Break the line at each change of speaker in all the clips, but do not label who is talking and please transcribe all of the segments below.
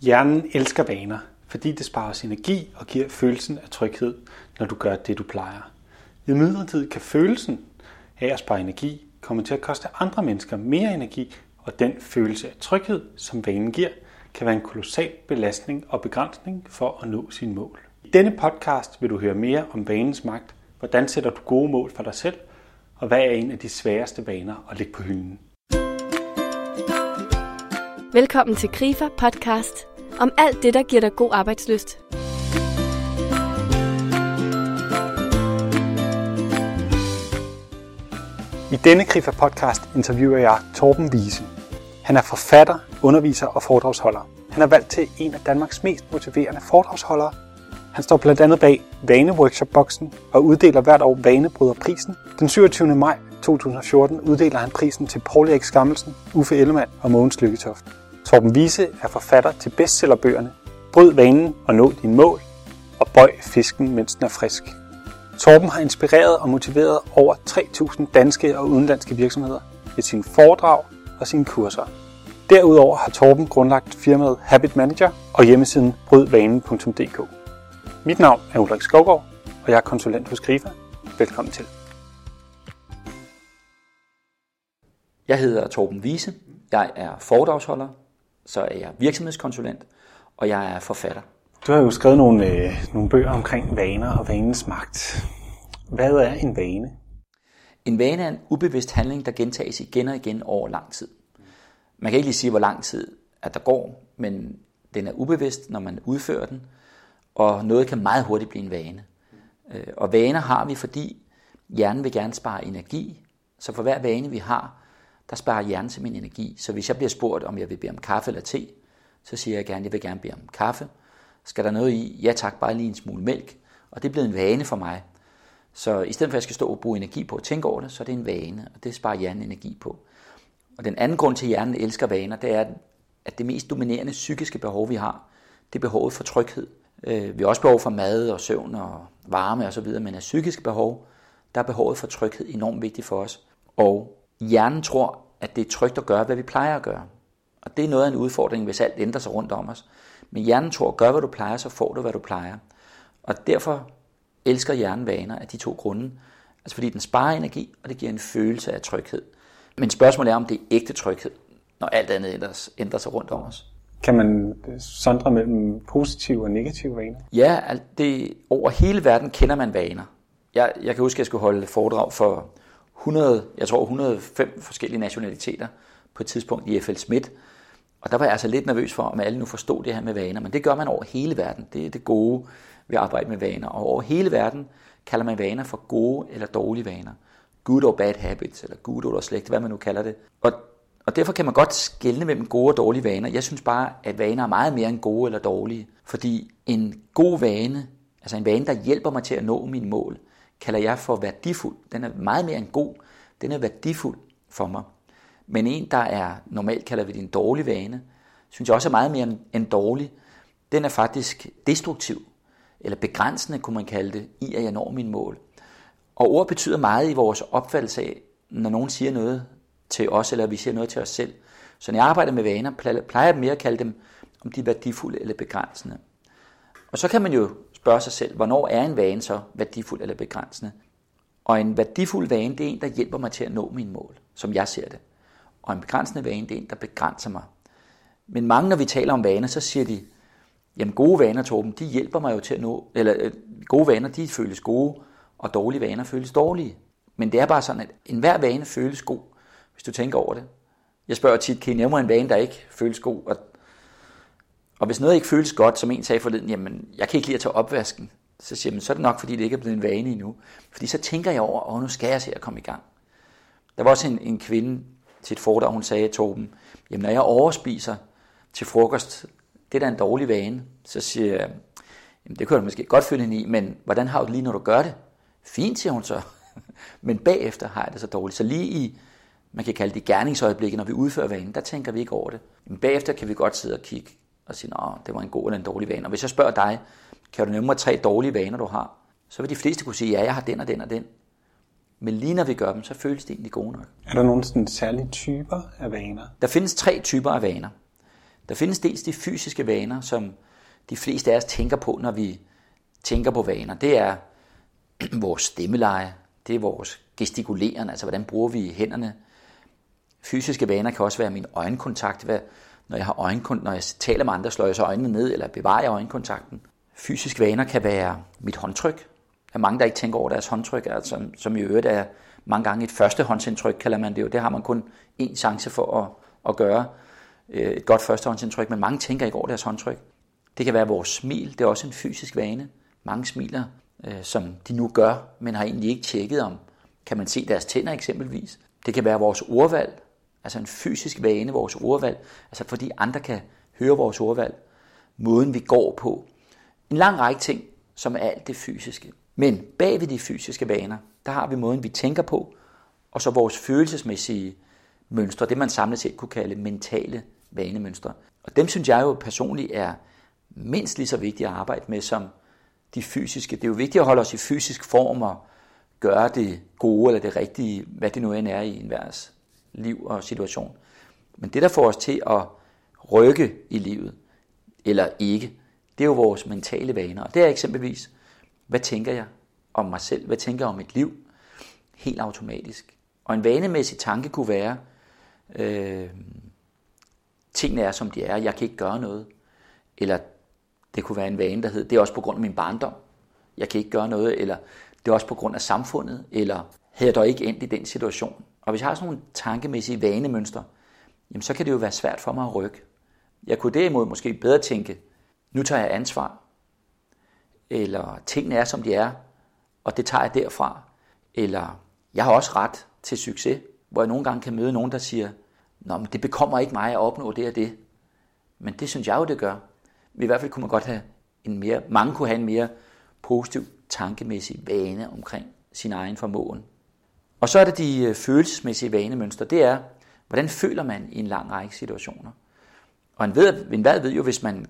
Hjernen elsker vaner, fordi det sparer os energi og giver følelsen af tryghed, når du gør det, du plejer. I midlertid kan følelsen af at spare energi komme til at koste andre mennesker mere energi, og den følelse af tryghed, som vanen giver, kan være en kolossal belastning og begrænsning for at nå sine mål. I denne podcast vil du høre mere om vanens magt, hvordan sætter du gode mål for dig selv, og hvad er en af de sværeste vaner at lægge på hylden.
Velkommen til Grifer podcast om alt det, der giver dig god arbejdsløst.
I denne Grifer podcast interviewer jeg Torben Wiese. Han er forfatter, underviser og foredragsholder. Han er valgt til en af Danmarks mest motiverende foredragsholdere. Han står blandt andet bag Vaneworkshop-boksen og uddeler hvert år Vanebryderprisen. Den 27. maj 2014 uddeler han prisen til Paul Erik Skammelsen, Uffe Ellemann og Mogens Lykketoft. Torben Wiese er forfatter til bestsellerbøgerne Bryd vanen og nå din mål og Bøj fisken, mens den er frisk. Torben har inspireret og motiveret over 3.000 danske og udenlandske virksomheder med sine foredrag og sine kurser. Derudover har Torben grundlagt firmaet Habit Manager og hjemmesiden brydvanen.dk. Mit navn er Ulrik Skovgaard, og jeg er konsulent hos Grifa. Velkommen til.
Jeg hedder Torben Wiese. Jeg er foredragsholder, så er jeg virksomhedskonsulent, og jeg er forfatter.
Du har jo skrevet nogle, øh, nogle bøger omkring vaner og vanens magt. Hvad er en vane?
En vane er en ubevidst handling, der gentages igen og igen over lang tid. Man kan ikke lige sige, hvor lang tid at der går, men den er ubevidst, når man udfører den, og noget kan meget hurtigt blive en vane. Øh, og vaner har vi, fordi hjernen vil gerne spare energi, så for hver vane vi har, der sparer hjernen til min energi. Så hvis jeg bliver spurgt, om jeg vil bede om kaffe eller te, så siger jeg gerne, at jeg vil gerne bede om kaffe. Skal der noget i? Ja tak, bare lige en smule mælk. Og det er blevet en vane for mig. Så i stedet for at jeg skal stå og bruge energi på at tænke over det, så er det en vane, og det sparer hjernen energi på. Og den anden grund til, at hjernen elsker vaner, det er, at det mest dominerende psykiske behov, vi har, det er behovet for tryghed. Øh, vi har også behov for mad og søvn og varme osv., men af psykiske behov, der er behovet for tryghed enormt vigtigt for os. Og hjernen tror, at det er trygt at gøre, hvad vi plejer at gøre. Og det er noget af en udfordring, hvis alt ændrer sig rundt om os. Men hjernen tror, gør hvad du plejer, så får du, hvad du plejer. Og derfor elsker hjernen vaner af de to grunde. Altså fordi den sparer energi, og det giver en følelse af tryghed. Men spørgsmålet er, om det er ægte tryghed, når alt andet ændrer, ændrer sig rundt om os.
Kan man sondre mellem positive og negative vaner?
Ja, det, over hele verden kender man vaner. Jeg, jeg kan huske, at jeg skulle holde foredrag for 100, jeg tror 105 forskellige nationaliteter på et tidspunkt i FL Schmidt. Og der var jeg altså lidt nervøs for, om alle nu forstod det her med vaner. Men det gør man over hele verden. Det er det gode ved at arbejde med vaner. Og over hele verden kalder man vaner for gode eller dårlige vaner. Good or bad habits, eller good or slægt, hvad man nu kalder det. Og, og derfor kan man godt skelne mellem gode og dårlige vaner. Jeg synes bare, at vaner er meget mere end gode eller dårlige. Fordi en god vane, altså en vane, der hjælper mig til at nå mine mål, kalder jeg for værdifuld. Den er meget mere end god. Den er værdifuld for mig. Men en, der er, normalt kalder vi det en dårlig vane, synes jeg også er meget mere end dårlig. Den er faktisk destruktiv, eller begrænsende, kunne man kalde det, i at jeg når mine mål. Og ord betyder meget i vores opfattelse af, når nogen siger noget til os, eller vi siger noget til os selv. Så når jeg arbejder med vaner, plejer jeg mere at kalde dem, om de er værdifulde eller begrænsende. Og så kan man jo spørge sig selv, hvornår er en vane så værdifuld eller begrænsende? Og en værdifuld vane, det er en, der hjælper mig til at nå mine mål, som jeg ser det. Og en begrænsende vane, det er en, der begrænser mig. Men mange, når vi taler om vaner, så siger de, jamen gode vaner, Torben, de hjælper mig jo til at nå, eller øh, gode vaner, de føles gode, og dårlige vaner føles dårlige. Men det er bare sådan, at enhver vane føles god, hvis du tænker over det. Jeg spørger tit, kan I nævne en vane, der ikke føles god? Og og hvis noget ikke føles godt, som en sagde forleden, jamen, jeg kan ikke lide at tage opvasken, så siger man, så er det nok, fordi det ikke er blevet en vane endnu. Fordi så tænker jeg over, åh, nu skal jeg se at komme i gang. Der var også en, en kvinde til et foredrag, hun sagde, Torben, jamen når jeg overspiser til frokost, det er da en dårlig vane. Så siger jeg, jamen det kunne du måske godt følge i, men hvordan har du det lige, når du gør det? Fint, siger hun så. men bagefter har jeg det så dårligt. Så lige i, man kan kalde det gerningsøjeblikket, når vi udfører vanen, der tænker vi ikke over det. Men bagefter kan vi godt sidde og kigge og sige, at det var en god eller en dårlig vane. Og hvis jeg spørger dig, kan du nævne mig tre dårlige vaner, du har? Så vil de fleste kunne sige, ja, jeg har den og den og den. Men lige når vi gør dem, så føles det egentlig gode nok.
Er der nogle sådan særlige typer af vaner?
Der findes tre typer af vaner. Der findes dels de fysiske vaner, som de fleste af os tænker på, når vi tænker på vaner. Det er vores stemmeleje, det er vores gestikuleren, altså hvordan bruger vi hænderne. Fysiske vaner kan også være min øjenkontakt. Når jeg har øjenkontakt, når jeg taler med andre, slår jeg så øjnene ned eller bevarer jeg øjenkontakten. Fysiske vaner kan være mit håndtryk. Der er mange, der ikke tænker over deres håndtryk, altså, som, som i øvrigt er mange gange et førstehåndsindtryk, kalder man det jo. Det har man kun én chance for at, at gøre. Øh, et godt førstehåndsindtryk, men mange tænker ikke over deres håndtryk. Det kan være vores smil, det er også en fysisk vane. Mange smiler, øh, som de nu gør, men har egentlig ikke tjekket om, kan man se deres tænder eksempelvis. Det kan være vores ordvalg, altså en fysisk vane, vores ordvalg, altså fordi andre kan høre vores ordvalg, måden vi går på. En lang række ting, som er alt det fysiske. Men bag ved de fysiske vaner, der har vi måden, vi tænker på, og så vores følelsesmæssige mønstre, det man samlet set kunne kalde mentale vanemønstre. Og dem synes jeg jo personligt er mindst lige så vigtigt at arbejde med som de fysiske. Det er jo vigtigt at holde os i fysisk form og gøre det gode eller det rigtige, hvad det nu end er i enhvers liv og situation. Men det, der får os til at rykke i livet, eller ikke, det er jo vores mentale vaner. Og det er eksempelvis, hvad tænker jeg om mig selv? Hvad tænker jeg om mit liv? Helt automatisk. Og en vanemæssig tanke kunne være, øh, tingene er som de er, jeg kan ikke gøre noget. Eller det kunne være en vane, der hed, det er også på grund af min barndom, jeg kan ikke gøre noget, eller det er også på grund af samfundet, eller havde jeg dog ikke endt i den situation. Og hvis jeg har sådan nogle tankemæssige vanemønstre, jamen så kan det jo være svært for mig at rykke. Jeg kunne derimod måske bedre tænke, nu tager jeg ansvar, eller tingene er som de er, og det tager jeg derfra, eller jeg har også ret til succes, hvor jeg nogle gange kan møde nogen, der siger, Nå, men det bekommer ikke mig at opnå det og det. Men det synes jeg jo, det gør. Men i hvert fald kunne man godt have en mere, mange kunne have en mere positiv tankemæssig vane omkring sin egen formåen. Og så er det de øh, følelsesmæssige vanemønstre. Det er, hvordan føler man i en lang række situationer. Og en, ved, en hvad ved jo, hvis man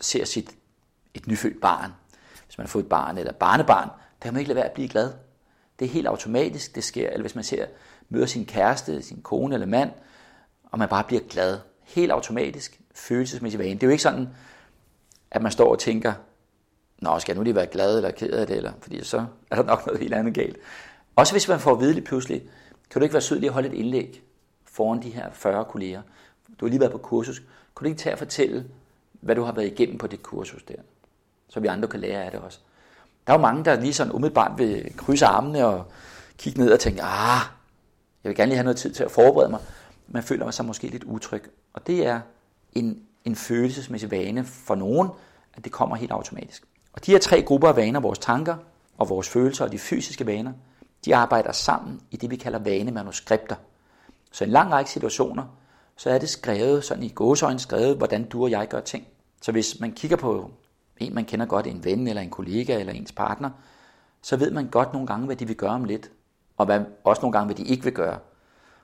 ser sit et nyfødt barn, hvis man har fået et barn eller barnebarn, der kan man ikke lade være at blive glad. Det er helt automatisk, det sker. Eller hvis man ser, møder sin kæreste, sin kone eller mand, og man bare bliver glad. Helt automatisk, følelsesmæssig vane. Det er jo ikke sådan, at man står og tænker, Nå, skal jeg nu lige være glad eller ked af det, eller, fordi så er der nok noget helt andet galt. Også hvis man får at vide lige pludselig, kan du ikke være sød lige at holde et indlæg foran de her 40 kolleger. Du har lige været på kursus. Kan du ikke tage og fortælle, hvad du har været igennem på det kursus der? Så vi andre kan lære af det også. Der er jo mange, der lige sådan umiddelbart vil krydse armene og kigge ned og tænke, ah, jeg vil gerne lige have noget tid til at forberede mig. Man føler sig måske lidt utryg. Og det er en, en følelsesmæssig vane for nogen, at det kommer helt automatisk. Og de her tre grupper af vaner, vores tanker og vores følelser og de fysiske vaner, de arbejder sammen i det, vi kalder vanemanuskripter. Så i en lang række situationer, så er det skrevet, sådan i gåsøjne skrevet, hvordan du og jeg gør ting. Så hvis man kigger på en, man kender godt, en ven eller en kollega eller ens partner, så ved man godt nogle gange, hvad de vil gøre om lidt, og hvad, også nogle gange, hvad de ikke vil gøre.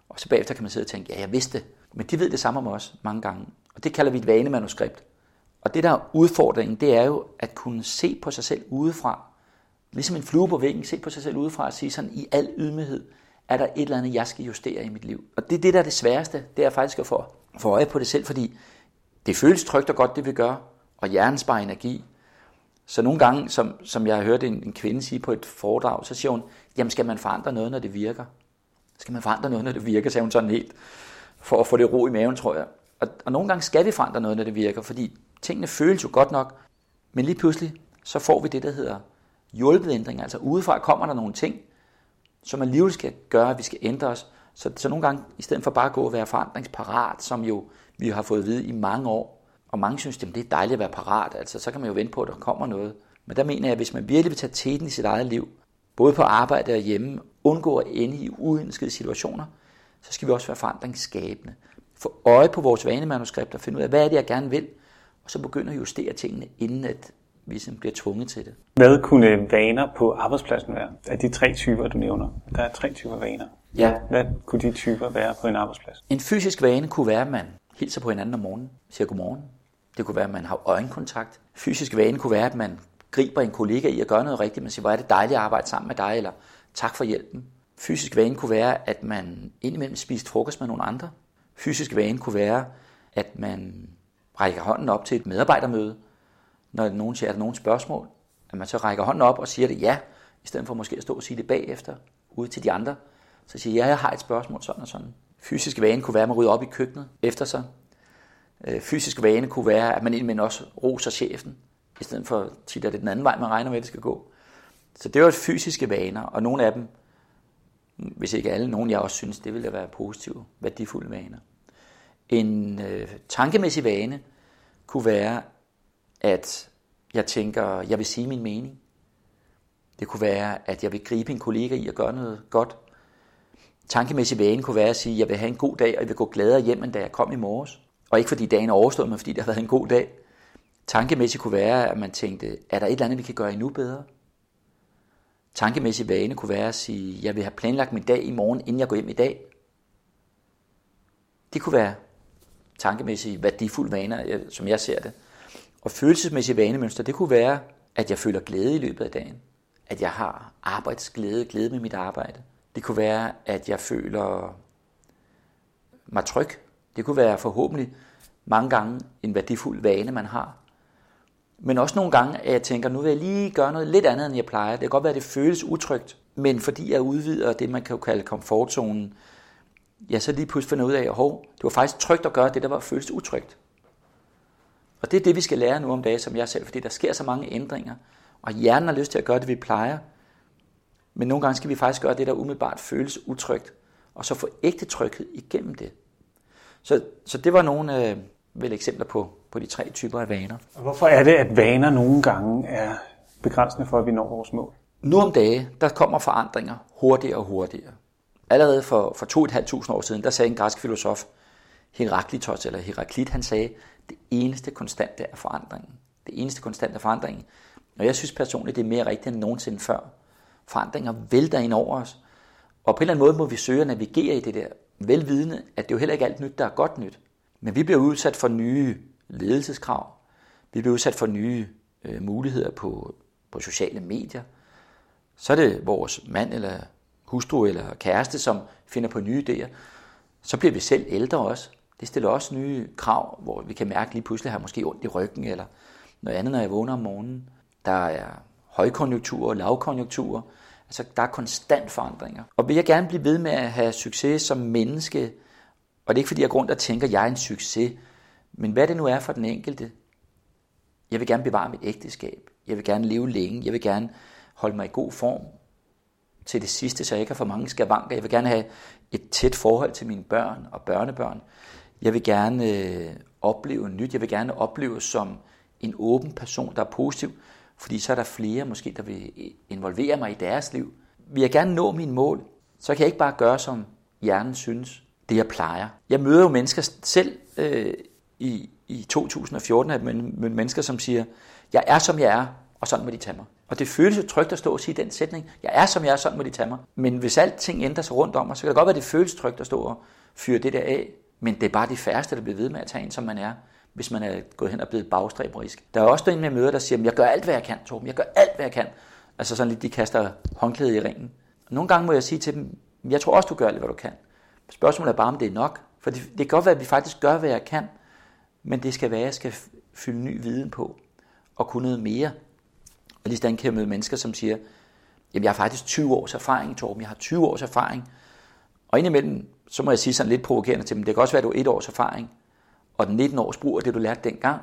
Og så bagefter kan man sidde og tænke, ja, jeg vidste det. Men de ved det samme om os mange gange. Og det kalder vi et vanemanuskript. Og det der er udfordringen, det er jo at kunne se på sig selv udefra. Ligesom en flue på væggen, se på sig selv udefra og sige sådan i al ydmyghed, er der et eller andet, jeg skal justere i mit liv. Og det er det, der er det sværeste, det er faktisk at få, få øje på det selv, fordi det føles trygt og godt, det vi gør, og hjernen sparer energi. Så nogle gange, som, som jeg har hørt en, en kvinde sige på et foredrag, så siger hun, jamen skal man forandre noget, når det virker? Skal man forandre noget, når det virker, sagde hun sådan helt, for at få det ro i maven, tror jeg. Og, og nogle gange skal vi forandre noget, når det virker, fordi tingene føles jo godt nok, men lige pludselig, så får vi det, der hedder hjulpet ændring. Altså udefra kommer der nogle ting, som alligevel skal gøre, at vi skal ændre os. Så, så nogle gange, i stedet for bare at gå og være forandringsparat, som jo vi har fået at vide i mange år, og mange synes, at det er dejligt at være parat, altså så kan man jo vente på, at der kommer noget. Men der mener jeg, at hvis man virkelig vil tage teten i sit eget liv, både på arbejde og hjemme, undgå at ende i uønskede situationer, så skal vi også være forandringsskabende. Få øje på vores vanemanuskripter, finde ud af, hvad er det, jeg gerne vil, og så begynde at justere tingene, inden at vi simpelthen bliver tvunget til det.
Hvad kunne vaner på arbejdspladsen være? Af de tre typer, du nævner. Der er tre typer vaner.
Ja.
Hvad kunne de typer være på en arbejdsplads?
En fysisk vane kunne være, at man hilser på hinanden om morgenen, siger godmorgen. Det kunne være, at man har øjenkontakt. Fysisk vane kunne være, at man griber en kollega i at gøre noget rigtigt. Man siger, hvor er det dejligt at arbejde sammen med dig, eller tak for hjælpen. Fysisk vane kunne være, at man indimellem spiste frokost med nogle andre. Fysisk vane kunne være, at man rækker hånden op til et medarbejdermøde, når nogen siger, er der nogen spørgsmål, at man så rækker hånden op og siger det ja, i stedet for måske at stå og sige det bagefter, ude til de andre. Så siger jeg, ja, jeg har et spørgsmål, sådan og sådan. Fysisk vane kunne være, at man rydder op i køkkenet efter sig. Øh, fysisk vane kunne være, at man indimellem også roser chefen, i stedet for tit er det den anden vej, man regner med, at det skal gå. Så det var et fysiske vaner, og nogle af dem, hvis ikke alle, nogen jeg også synes, det ville være positive, værdifulde vaner. En øh, tankemæssig vane kunne være, at jeg tænker, jeg vil sige min mening. Det kunne være, at jeg vil gribe en kollega i at gøre noget godt. Tankemæssig vane kunne være at sige, at jeg vil have en god dag, og jeg vil gå gladere hjem, end da jeg kom i morges. Og ikke fordi dagen er overstået, men fordi det har været en god dag. Tankemæssigt kunne være, at man tænkte, er der et eller andet, vi kan gøre endnu bedre? Tankemæssig vane kunne være at sige, jeg vil have planlagt min dag i morgen, inden jeg går hjem i dag. Det kunne være tankemæssige, værdifulde vaner, som jeg ser det. Og følelsesmæssige vanemønster, det kunne være, at jeg føler glæde i løbet af dagen. At jeg har arbejdsglæde, glæde med mit arbejde. Det kunne være, at jeg føler mig tryg. Det kunne være forhåbentlig mange gange en værdifuld vane, man har. Men også nogle gange, at jeg tænker, nu vil jeg lige gøre noget lidt andet, end jeg plejer. Det kan godt være, at det føles utrygt, men fordi jeg udvider det, man kan kalde komfortzonen, jeg så lige pludselig finder ud af, at det var faktisk trygt at gøre det, der var føles utrygt. Og det er det, vi skal lære nu om dagen, som jeg selv, fordi der sker så mange ændringer, og hjernen har lyst til at gøre det, vi plejer. Men nogle gange skal vi faktisk gøre det, der umiddelbart føles utrygt, og så få ægte tryghed igennem det. Så, så det var nogle øh, vel eksempler på, på de tre typer af vaner.
Og hvorfor er det, at vaner nogle gange er begrænsende for, at vi når vores mål?
Nu om dage, der kommer forandringer hurtigere og hurtigere. Allerede for, for 2.500 år siden, der sagde en græsk filosof, Heraklitos eller Heraklit, han sagde, det eneste konstante er forandringen. Det eneste konstante er forandringen. Og jeg synes personligt, det er mere rigtigt end nogensinde før. Forandringer vælter ind over os. Og på en eller anden måde må vi søge at navigere i det der, velvidende, at det jo heller ikke alt nyt, der er godt nyt. Men vi bliver udsat for nye ledelseskrav. Vi bliver udsat for nye øh, muligheder på, på sociale medier. Så er det vores mand eller hustru eller kæreste, som finder på nye idéer. Så bliver vi selv ældre også. Det stiller også nye krav, hvor vi kan mærke lige pludselig, at jeg måske ondt i ryggen, eller noget andet, når jeg vågner om morgenen. Der er højkonjunkturer og lavkonjunkturer. Altså, der er konstant forandringer. Og vil jeg gerne blive ved med at have succes som menneske, og det er ikke fordi, jeg går rundt og tænker, at jeg er en succes, men hvad det nu er for den enkelte, jeg vil gerne bevare mit ægteskab. Jeg vil gerne leve længe. Jeg vil gerne holde mig i god form til det sidste, så jeg ikke har for mange skavanker. Jeg vil gerne have et tæt forhold til mine børn og børnebørn. Jeg vil gerne øh, opleve nyt. Jeg vil gerne opleve som en åben person, der er positiv, fordi så er der flere måske, der vil øh, involvere mig i deres liv. Vil jeg gerne nå mine mål, så kan jeg ikke bare gøre, som hjernen synes, det jeg plejer. Jeg møder jo mennesker selv øh, i, i 2014, at men, mennesker, som siger, jeg er som jeg er, og sådan må de tage mig. Og det føles jo trygt at stå og sige den sætning, jeg er som jeg er, sådan må de tage mig. Men hvis alting ændrer sig rundt om mig, så kan det godt være, at det føles trygt at stå og fyre det der af. Men det er bare de færreste, der bliver ved med at tage ind, som man er, hvis man er gået hen og blevet bagstræberisk. Der er også en med møder, der siger, jeg gør alt, hvad jeg kan, Torben. Jeg gør alt, hvad jeg kan. Altså sådan lidt, de kaster håndklædet i ringen. Nogle gange må jeg sige til dem, jeg tror også, du gør alt, hvad du kan. Spørgsmålet er bare, om det er nok. For det, det kan godt være, at vi faktisk gør, hvad jeg kan, men det skal være, at jeg skal fylde ny viden på og kunne noget mere. Og lige sådan kan jeg møde mennesker, som siger, jamen jeg har faktisk 20 års erfaring, Torben, jeg har 20 års erfaring. Og indimellem, så må jeg sige sådan lidt provokerende til dem, det kan også være, at du har et års erfaring, og den 19 års brug af det, du lærte dengang.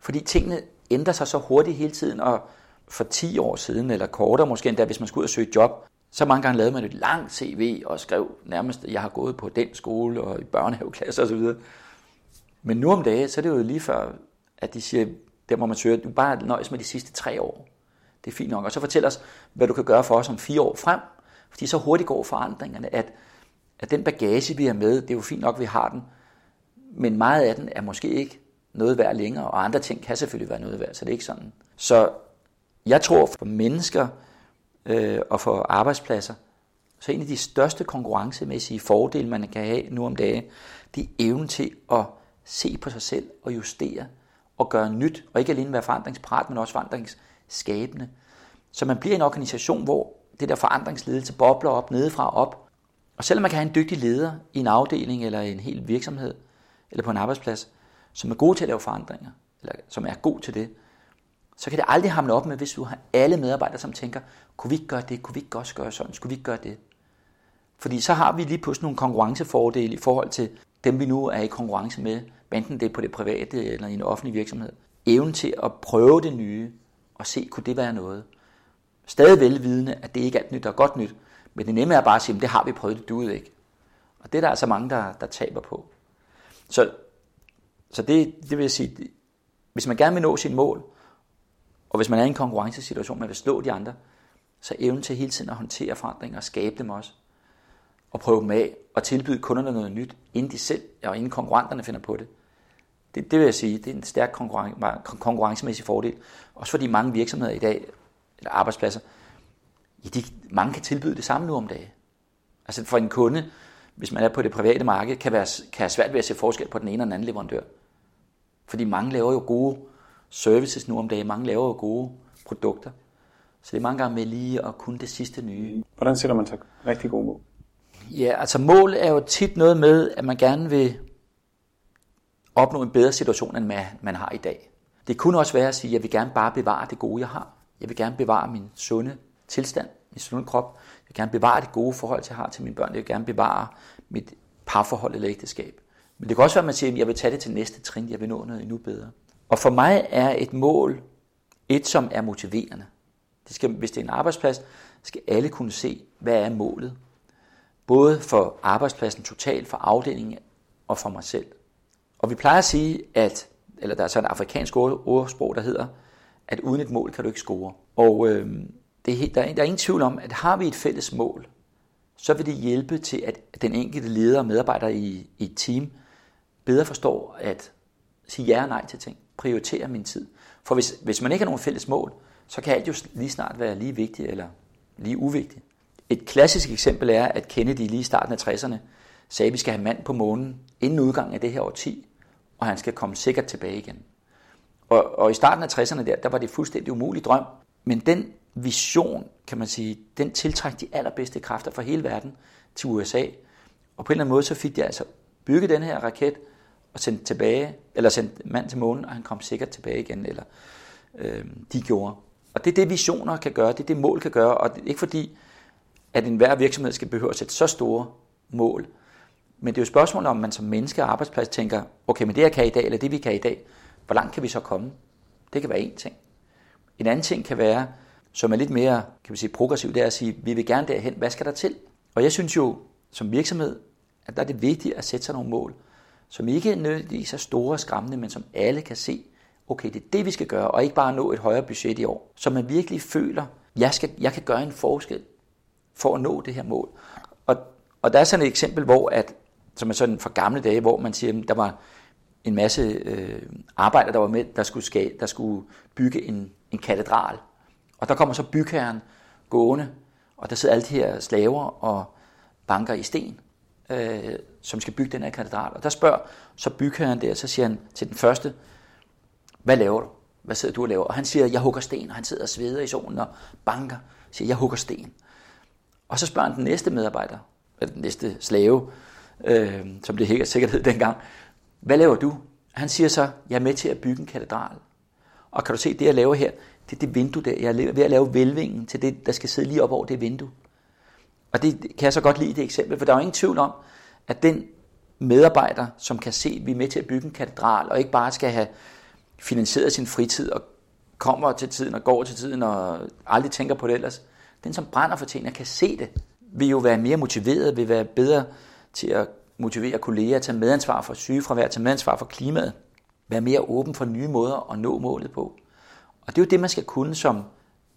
Fordi tingene ændrer sig så hurtigt hele tiden, og for 10 år siden, eller kortere måske endda, hvis man skulle ud og søge job, så mange gange lavede man et langt CV og skrev nærmest, at jeg har gået på den skole og i børnehaveklasse osv. Men nu om dagen, så er det jo lige før, at de siger, der må man søge, du bare nøjes med de sidste tre år. Det er fint nok. Og så fortæl os, hvad du kan gøre for os om fire år frem. Fordi så hurtigt går forandringerne, at, at den bagage, vi har med, det er jo fint nok, at vi har den. Men meget af den er måske ikke noget værd længere, og andre ting kan selvfølgelig være noget værd, så det er ikke sådan. Så jeg tror for mennesker øh, og for arbejdspladser, så en af de største konkurrencemæssige fordele, man kan have nu om dagen, det er evnen til at se på sig selv og justere og gøre nyt, og ikke alene være forandringsparat, men også forandringsskabende. Så man bliver en organisation, hvor det der forandringsledelse bobler op, nedefra op. Og selvom man kan have en dygtig leder i en afdeling eller i en hel virksomhed, eller på en arbejdsplads, som er god til at lave forandringer, eller som er god til det, så kan det aldrig hamle op med, hvis du har alle medarbejdere, som tænker, kunne vi ikke gøre det, kunne vi ikke også gøre sådan, skulle vi ikke gøre det? Fordi så har vi lige pludselig nogle konkurrencefordele i forhold til dem, vi nu er i konkurrence med, enten det er på det private eller i en offentlig virksomhed. Evnen til at prøve det nye og se, kunne det være noget? Stadig velvidende, at det ikke er alt nyt, der er godt nyt, men det nemme er bare at sige, at det har vi prøvet, det duede ikke. Og det er der altså mange, der, der taber på. Så, så det, det vil jeg sige, hvis man gerne vil nå sit mål, og hvis man er i en konkurrencesituation, man vil slå de andre, så evnen til hele tiden at håndtere forandringer og skabe dem også, og prøve dem af, og tilbyde kunderne noget nyt, inden de selv, og inden konkurrenterne finder på det. Det, det vil jeg sige, det er en stærk konkurrencemæssig fordel. Også fordi mange virksomheder i dag, eller arbejdspladser, ja, de, mange kan tilbyde det samme nu om dagen. Altså for en kunde, hvis man er på det private marked, kan, være, kan have svært ved at se forskel på den ene og den anden leverandør. Fordi mange laver jo gode services nu om dagen, mange laver jo gode produkter. Så det er mange gange med lige at kunne det sidste nye.
Hvordan sætter man så rigtig god mål?
Ja, altså mål er jo tit noget med, at man gerne vil opnå en bedre situation, end man har i dag. Det kunne også være at sige, at jeg vil gerne bare bevare det gode, jeg har. Jeg vil gerne bevare min sunde tilstand, min sunde krop. Jeg vil gerne bevare det gode forhold, jeg har til mine børn. Jeg vil gerne bevare mit parforhold eller ægteskab. Men det kan også være, at man siger, at jeg vil tage det til næste trin, jeg vil nå noget endnu bedre. Og for mig er et mål et, som er motiverende. Det skal, hvis det er en arbejdsplads, skal alle kunne se, hvad er målet. Både for arbejdspladsen totalt, for afdelingen og for mig selv. Og vi plejer at sige, at, eller der er så et afrikansk ordsprog, der hedder, at uden et mål kan du ikke score. Og øh, det der, er, der er ingen tvivl om, at har vi et fælles mål, så vil det hjælpe til, at den enkelte leder og medarbejder i, i et team bedre forstår at sige ja og nej til ting. Prioritere min tid. For hvis, hvis man ikke har nogen fælles mål, så kan alt jo lige snart være lige vigtigt eller lige uvigtigt. Et klassisk eksempel er, at Kennedy lige i starten af 60'erne sagde, at vi skal have mand på månen inden udgangen af det her årti, og han skal komme sikkert tilbage igen. Og, og i starten af 60'erne der, der var det fuldstændig umulig drøm. Men den vision, kan man sige, den tiltræk de allerbedste kræfter fra hele verden til USA. Og på en eller anden måde, så fik de altså bygget den her raket og sendt tilbage, eller sendt mand til månen, og han kom sikkert tilbage igen, eller øh, de gjorde. Og det er det, visioner kan gøre, det er det, mål kan gøre, og det er ikke fordi, at enhver virksomhed skal behøve at sætte så store mål. Men det er jo spørgsmålet, om man som menneske og arbejdsplads tænker, okay, men det jeg kan i dag, eller det vi kan i dag, hvor langt kan vi så komme? Det kan være en ting. En anden ting kan være, som er lidt mere kan vi sige, progressiv, det er at sige, vi vil gerne derhen, hvad skal der til? Og jeg synes jo, som virksomhed, at der er det vigtigt at sætte sig nogle mål, som ikke er nødvendigvis er store og skræmmende, men som alle kan se, okay, det er det, vi skal gøre, og ikke bare nå et højere budget i år. Så man virkelig føler, jeg, skal, jeg kan gøre en forskel for at nå det her mål. Og, og der er sådan et eksempel, hvor at, som er sådan fra gamle dage, hvor man siger, at der var en masse øh, arbejdere, der var med, der skulle, skabe, der skulle bygge en, en katedral. Og der kommer så bygherren gående, og der sidder alle de her slaver og banker i sten, øh, som skal bygge den her katedral. Og der spørger så bygherren der, så siger han til den første, hvad laver du? Hvad sidder du og laver? Og han siger, jeg hugger sten, og han sidder og sveder i solen og banker. Siger, jeg hugger sten. Og så spørger han den næste medarbejder, eller den næste slave, øh, som det helt sikkert hed dengang, hvad laver du? Han siger så, jeg er med til at bygge en katedral. Og kan du se, det jeg laver her, det er det vindue der. Jeg er ved at lave velvingen til det, der skal sidde lige op over det vindue. Og det kan jeg så godt lide det eksempel, for der er jo ingen tvivl om, at den medarbejder, som kan se, at vi er med til at bygge en katedral, og ikke bare skal have finansieret sin fritid, og kommer til tiden og går til tiden, og aldrig tænker på det ellers, den som brænder for tingene, kan se det, vil jo være mere motiveret, vil være bedre til at motivere kolleger, tage medansvar for sygefravær, tage medansvar for klimaet, være mere åben for nye måder at nå målet på. Og det er jo det, man skal kunne som,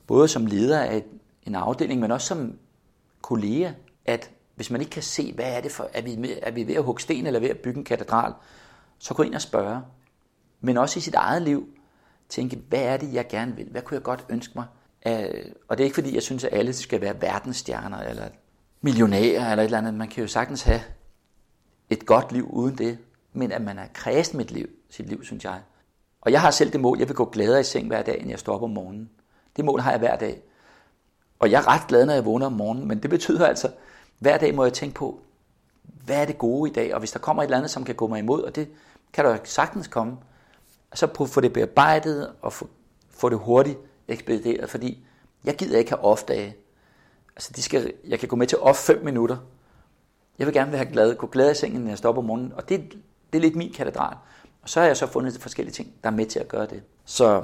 både som leder af en afdeling, men også som kollega, at hvis man ikke kan se, hvad er det for, er vi, med, er vi ved at hugge sten eller ved at bygge en katedral, så gå ind og spørge. Men også i sit eget liv, tænke, hvad er det, jeg gerne vil? Hvad kunne jeg godt ønske mig? Øh, og det er ikke fordi, jeg synes, at alle skal være verdensstjerner eller millionærer eller et eller andet. Man kan jo sagtens have et godt liv uden det, men at man er kredsen med liv, sit liv, synes jeg. Og jeg har selv det mål, jeg vil gå gladere i seng hver dag, end jeg står op om morgenen. Det mål har jeg hver dag. Og jeg er ret glad, når jeg vågner om morgenen, men det betyder altså, hver dag må jeg tænke på, hvad er det gode i dag? Og hvis der kommer et eller andet, som kan gå mig imod, og det, kan der sagtens komme. Så prøv at få det bearbejdet og få, få det hurtigt ekspederet, fordi jeg gider ikke have off-dage. Altså, de skal, jeg kan gå med til off 5 minutter. Jeg vil gerne være glad, gå glad i sengen, når jeg stopper om morgenen, og det, det er lidt min katedral. Og så har jeg så fundet forskellige ting, der er med til at gøre det. Så,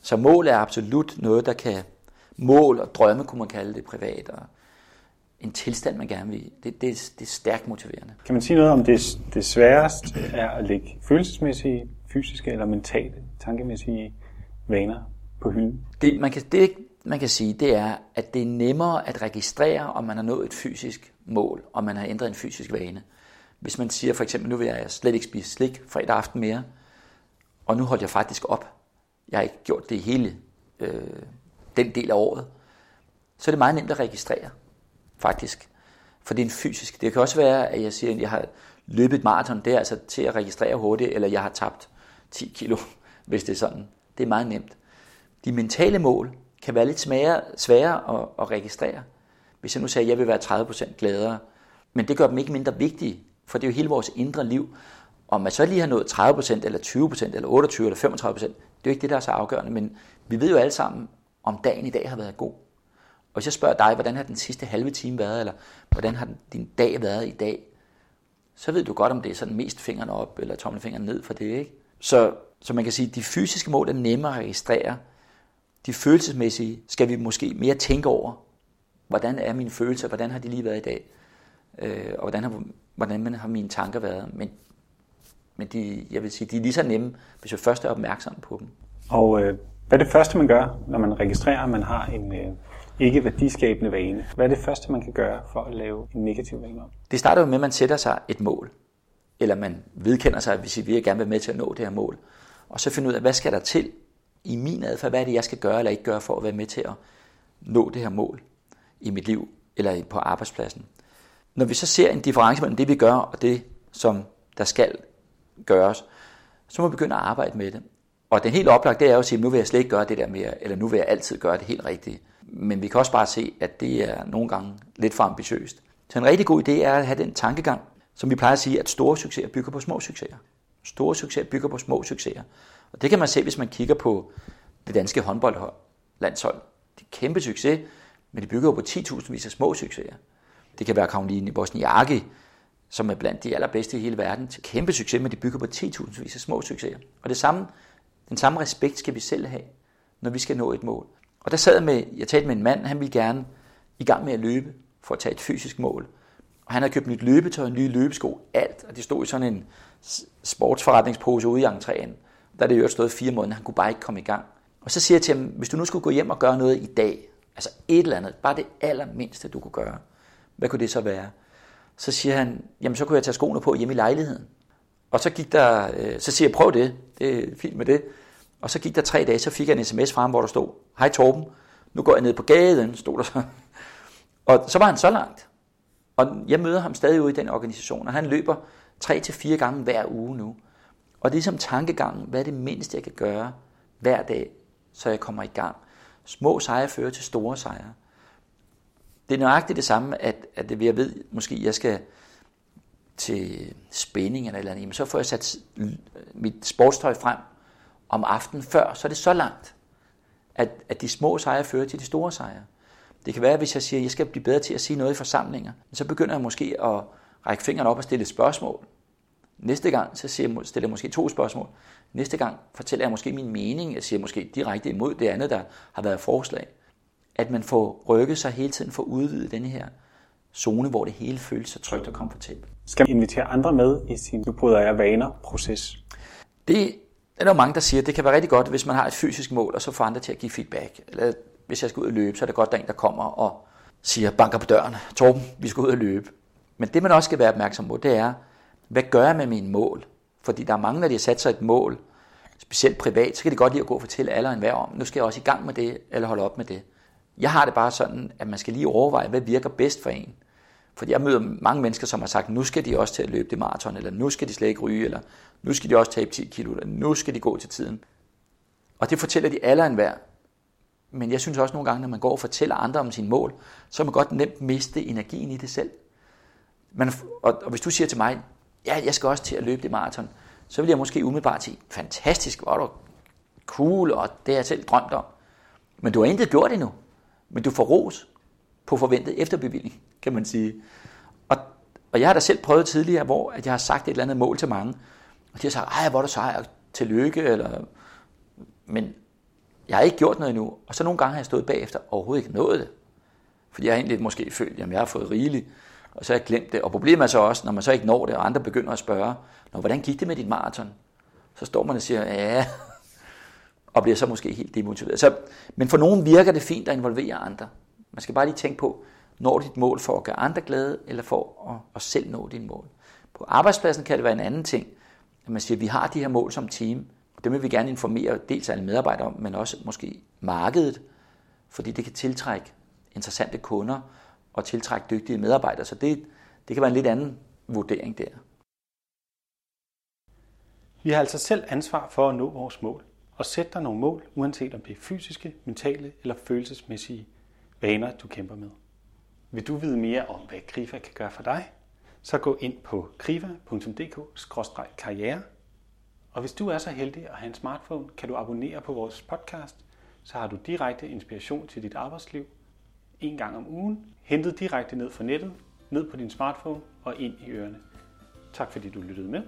så mål er absolut noget, der kan mål og drømme, kunne man kalde det privat, og en tilstand, man gerne vil. Det, det, det er stærkt motiverende.
Kan man sige noget om det, det sværeste er at lægge følelsesmæssige, fysiske eller mentale, tankemæssige vaner på hylden?
Det, man kan, det, man kan sige, det er, at det er nemmere at registrere, om man har nået et fysisk mål, og man har ændret en fysisk vane. Hvis man siger for eksempel, nu vil jeg slet ikke spise slik fredag aften mere, og nu holder jeg faktisk op. Jeg har ikke gjort det hele øh, den del af året. Så er det meget nemt at registrere, faktisk. For det er en fysisk. Det kan også være, at jeg siger, at jeg har løbet et maraton. Det er altså til at registrere hurtigt, eller jeg har tabt 10 kilo, hvis det er sådan. Det er meget nemt. De mentale mål kan være lidt svære, svære at, at registrere. Hvis jeg nu sagde, at jeg vil være 30% gladere, men det gør dem ikke mindre vigtige, for det er jo hele vores indre liv. Om man så lige har nået 30% eller 20% eller 28 eller 35%, det er jo ikke det, der er så afgørende, men vi ved jo alle sammen, om dagen i dag har været god. Og hvis jeg spørger dig, hvordan har den sidste halve time været, eller hvordan har din dag været i dag, så ved du godt, om det er sådan mest fingrene op, eller tommelfingeren ned for det, ikke? Så, så man kan sige, at de fysiske mål er nemmere at registrere. De følelsesmæssige skal vi måske mere tænke over. Hvordan er mine følelser? Hvordan har de lige været i dag? Øh, og hvordan har, hvordan har mine tanker været? Men, men de, jeg vil sige, de er lige så nemme, hvis vi først er opmærksom på dem.
Og øh, hvad er det første, man gør, når man registrerer, at man har en øh, ikke værdiskabende vane? Hvad er det første, man kan gøre for at lave en negativ vane om?
Det starter jo med, at man sætter sig et mål. Eller man vedkender sig, hvis vi gerne vil med til at nå det her mål. Og så finde ud af, hvad skal der til i min adfærd? Hvad er det, jeg skal gøre eller ikke gøre for at være med til at nå det her mål i mit liv eller på arbejdspladsen? Når vi så ser en difference mellem det, vi gør og det, som der skal gøres, så må vi begynde at arbejde med det. Og den helt oplagt, det er jo at sige, nu vil jeg slet ikke gøre det der mere, eller nu vil jeg altid gøre det helt rigtigt. Men vi kan også bare se, at det er nogle gange lidt for ambitiøst. Så en rigtig god idé er at have den tankegang, som vi plejer at sige, at store succeser bygger på små succeser. Store succeser bygger på små succeser. Og det kan man se, hvis man kigger på det danske håndboldlandshold. Det er kæmpe succes, men det bygger jo på 10.000 vis af små succeser. Det kan være Karoline Bosniaki, som er blandt de allerbedste i hele verden, til kæmpe succes, men de bygger på 10.000 vis af små succeser. Og det samme den samme respekt skal vi selv have, når vi skal nå et mål. Og der sad jeg med, jeg talte med en mand, han ville gerne i gang med at løbe, for at tage et fysisk mål. Og han havde købt nyt løbetøj, nye løbesko, alt. Og det stod i sådan en sportsforretningspose ude i entréen. Der er det jo stået fire måneder, han kunne bare ikke komme i gang. Og så siger jeg til ham, hvis du nu skulle gå hjem og gøre noget i dag, altså et eller andet, bare det allermindste, du kunne gøre, hvad kunne det så være? Så siger han, jamen så kunne jeg tage skoene på hjemme i lejligheden. Og så gik der, øh, så siger jeg, prøv det, det er fint med det. Og så gik der tre dage, så fik jeg en sms fra ham, hvor der stod, hej Torben, nu går jeg ned på gaden, stod der så. Og så var han så langt. Og jeg møder ham stadig ude i den organisation, og han løber tre til fire gange hver uge nu. Og det er ligesom tankegangen, hvad er det mindste, jeg kan gøre hver dag, så jeg kommer i gang. Små sejre fører til store sejre. Det er nøjagtigt det samme, at, at jeg ved, måske jeg skal til spænding eller eller andet, jamen så får jeg sat mit sportstøj frem om aftenen før, så er det så langt, at, at de små sejre fører til de store sejre. Det kan være, hvis jeg siger, at jeg skal blive bedre til at sige noget i forsamlinger, så begynder jeg måske at række fingrene op og stille et spørgsmål. Næste gang så siger jeg, stiller jeg måske to spørgsmål. Næste gang fortæller jeg måske min mening. Jeg siger måske direkte imod det andet, der har været forslag. At man får rykket sig hele tiden for at udvide denne her zone, hvor det hele føles så trygt og komfortabelt.
Skal man invitere andre med i sin nu bryder jeg vaner-proces?
Det er der mange, der siger, at det kan være rigtig godt, hvis man har et fysisk mål, og så får andre til at give feedback. Eller hvis jeg skal ud og løbe, så er det godt, at der er en, der kommer og siger, banker på døren, Torben, vi skal ud og løbe. Men det, man også skal være opmærksom på, det er, hvad gør jeg med mine mål? Fordi der er mange, når de har sat sig et mål, specielt privat, så kan de godt lide at gå og fortælle alle og enhver om, nu skal jeg også i gang med det, eller holde op med det. Jeg har det bare sådan, at man skal lige overveje, hvad virker bedst for en. Fordi jeg møder mange mennesker, som har sagt, nu skal de også til at løbe det maraton, eller nu skal de slet ikke ryge, eller nu skal de også tabe 10 kilo, eller nu skal de gå til tiden. Og det fortæller de alle enhver. Men jeg synes også nogle gange, når man går og fortæller andre om sine mål, så er man godt nemt miste energien i det selv. Man, og, og hvis du siger til mig, ja, jeg skal også til at løbe det maraton, så vil jeg måske umiddelbart sige, fantastisk, hvor er du cool, og det har jeg selv drømt om. Men du har intet gjort endnu. Men du får ros på forventet efterbevilling, kan man sige. Og, og jeg har da selv prøvet tidligere, hvor at jeg har sagt et eller andet mål til mange, og de har sagt, ej, hvor er du sej, og tillykke, eller... Men jeg har ikke gjort noget endnu. Og så nogle gange har jeg stået bagefter og overhovedet ikke nået det. Fordi jeg har egentlig måske følt, at jeg har fået rigeligt, og så har jeg glemt det. Og problemet er så også, når man så ikke når det, og andre begynder at spørge, Nå, hvordan gik det med dit maraton? Så står man og siger, ja, og bliver så måske helt demotiveret. Så, men for nogen virker det fint at involvere andre. Man skal bare lige tænke på, når dit mål for at gøre andre glade, eller for at, at selv nå dine mål. På arbejdspladsen kan det være en anden ting, at man siger, at vi har de her mål som team, og dem vil vi gerne informere dels alle medarbejdere om, men også måske markedet, fordi det kan tiltrække interessante kunder og tiltrække dygtige medarbejdere. Så det, det kan være en lidt anden vurdering der.
Vi har altså selv ansvar for at nå vores mål og sætte dig nogle mål, uanset om det er fysiske, mentale eller følelsesmæssige vaner, du kæmper med. Vil du vide mere om, hvad Grifa kan gøre for dig? Så gå ind på grifa.dk-karriere. Og hvis du er så heldig at have en smartphone, kan du abonnere på vores podcast, så har du direkte inspiration til dit arbejdsliv en gang om ugen, hentet direkte ned fra nettet, ned på din smartphone og ind i ørerne. Tak fordi du lyttede med.